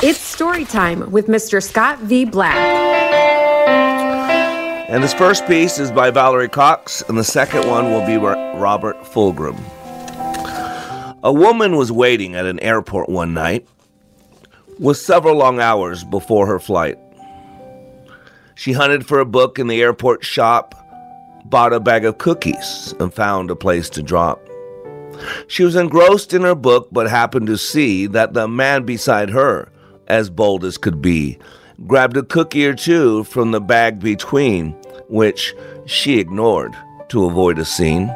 It's story time with Mr. Scott V. Black. And this first piece is by Valerie Cox, and the second one will be Robert Fulghum. A woman was waiting at an airport one night with several long hours before her flight. She hunted for a book in the airport shop, bought a bag of cookies, and found a place to drop. She was engrossed in her book, but happened to see that the man beside her, as bold as could be, grabbed a cookie or two from the bag between, which she ignored to avoid a scene.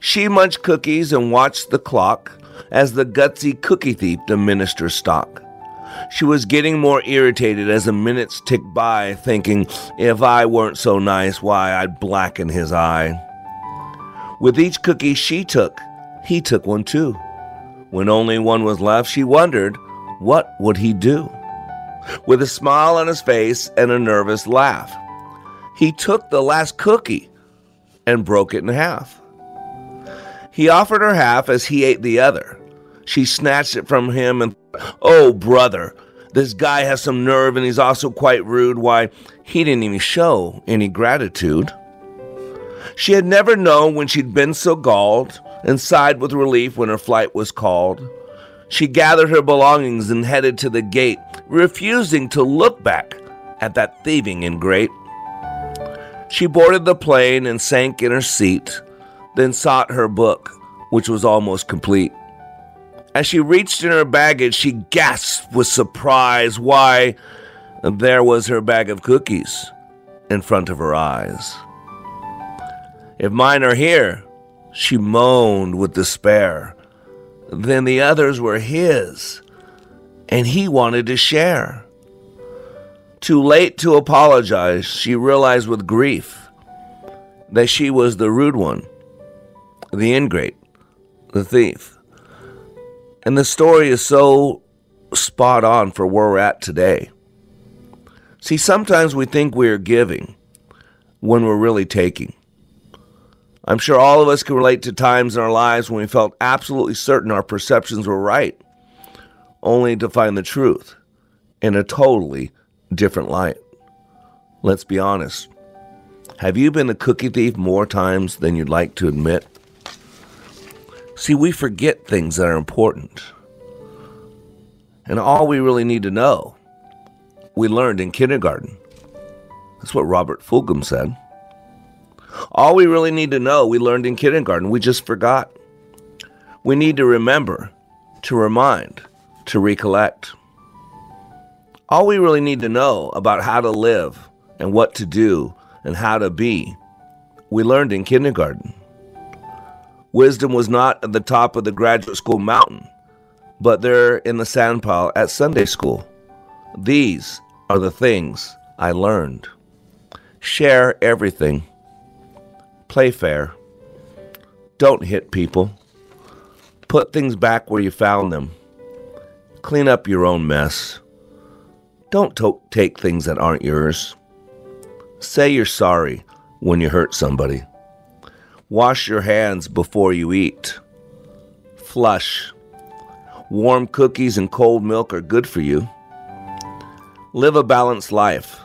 She munched cookies and watched the clock as the gutsy cookie thief diminished her stock. She was getting more irritated as the minutes ticked by, thinking, if I weren't so nice, why, I'd blacken his eye. With each cookie she took, he took one too. When only one was left, she wondered, what would he do? With a smile on his face and a nervous laugh, he took the last cookie and broke it in half. He offered her half as he ate the other. She snatched it from him and, oh, brother, this guy has some nerve and he's also quite rude. Why, he didn't even show any gratitude. She had never known when she'd been so galled and sighed with relief when her flight was called. She gathered her belongings and headed to the gate, refusing to look back at that thieving ingrate. She boarded the plane and sank in her seat then sought her book, which was almost complete. As she reached in her baggage, she gasped with surprise. Why, there was her bag of cookies in front of her eyes. If mine are here, she moaned with despair. Then the others were his, and he wanted to share. Too late to apologize, she realized with grief that she was the rude one the ingrate, the thief. And the story is so spot on for where we're at today. See, sometimes we think we're giving when we're really taking. I'm sure all of us can relate to times in our lives when we felt absolutely certain our perceptions were right, only to find the truth in a totally different light. Let's be honest. Have you been a cookie thief more times than you'd like to admit? See, we forget things that are important. And all we really need to know, we learned in kindergarten. That's what Robert Fulghum said. All we really need to know, we learned in kindergarten. We just forgot. We need to remember, to remind, to recollect. All we really need to know about how to live and what to do and how to be, we learned in kindergarten. Wisdom was not at the top of the graduate school mountain, but there in the sandpile at Sunday school. These are the things I learned. Share everything. Play fair. Don't hit people. Put things back where you found them. Clean up your own mess. Don't to- take things that aren't yours. Say you're sorry when you hurt somebody. Wash your hands before you eat. Flush. Warm cookies and cold milk are good for you. Live a balanced life.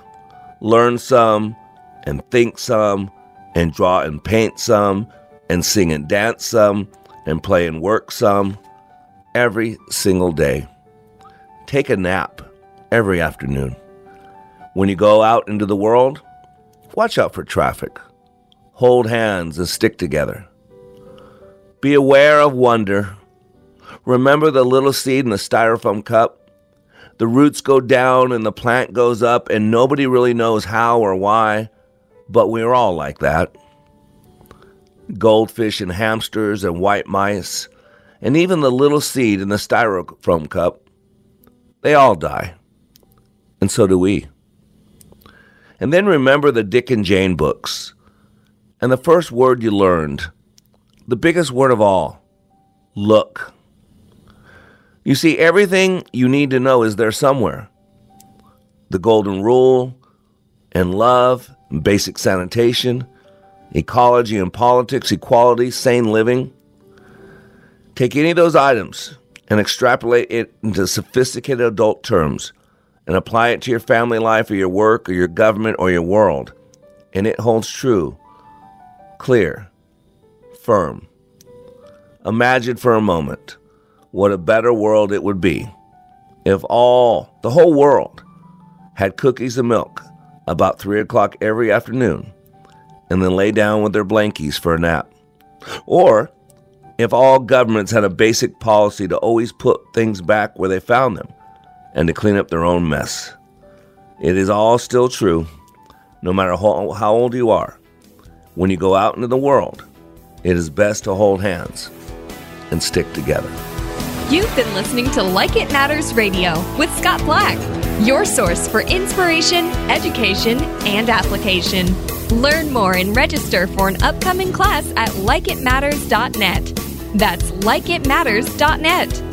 Learn some and think some and draw and paint some and sing and dance some and play and work some every single day. Take a nap every afternoon. When you go out into the world, watch out for traffic hold hands and stick together. Be aware of wonder. Remember the little seed in the styrofoam cup? The roots go down and the plant goes up, and nobody really knows how or why, but we're all like that. Goldfish and hamsters and white mice, and even the little seed in the styrofoam cup, they all die. And so do we. And then remember the Dick and Jane books and the first word you learned, the biggest word of all, look. You see, everything you need to know is there somewhere. The golden rule, and love, basic sanitation, ecology and politics, equality, sane living. Take any of those items and extrapolate it into sophisticated adult terms and apply it to your family life or your work or your government or your world, and it holds true, clear, firm. Imagine for a moment what a better world it would be if all, the whole world, had cookies and milk about 3 o'clock every afternoon and then lay down with their blankies for a nap. Or if all governments had a basic policy to always put things back where they found them and to clean up their own mess. It is all still true, no matter how, how old you are. When you go out into the world, it is best to hold hands and stick together. You've been listening to Like It Matters Radio with Scott Black, your source for inspiration, education, and application. Learn more and register for an upcoming class at likeitmatters.net. That's likeitmatters.net.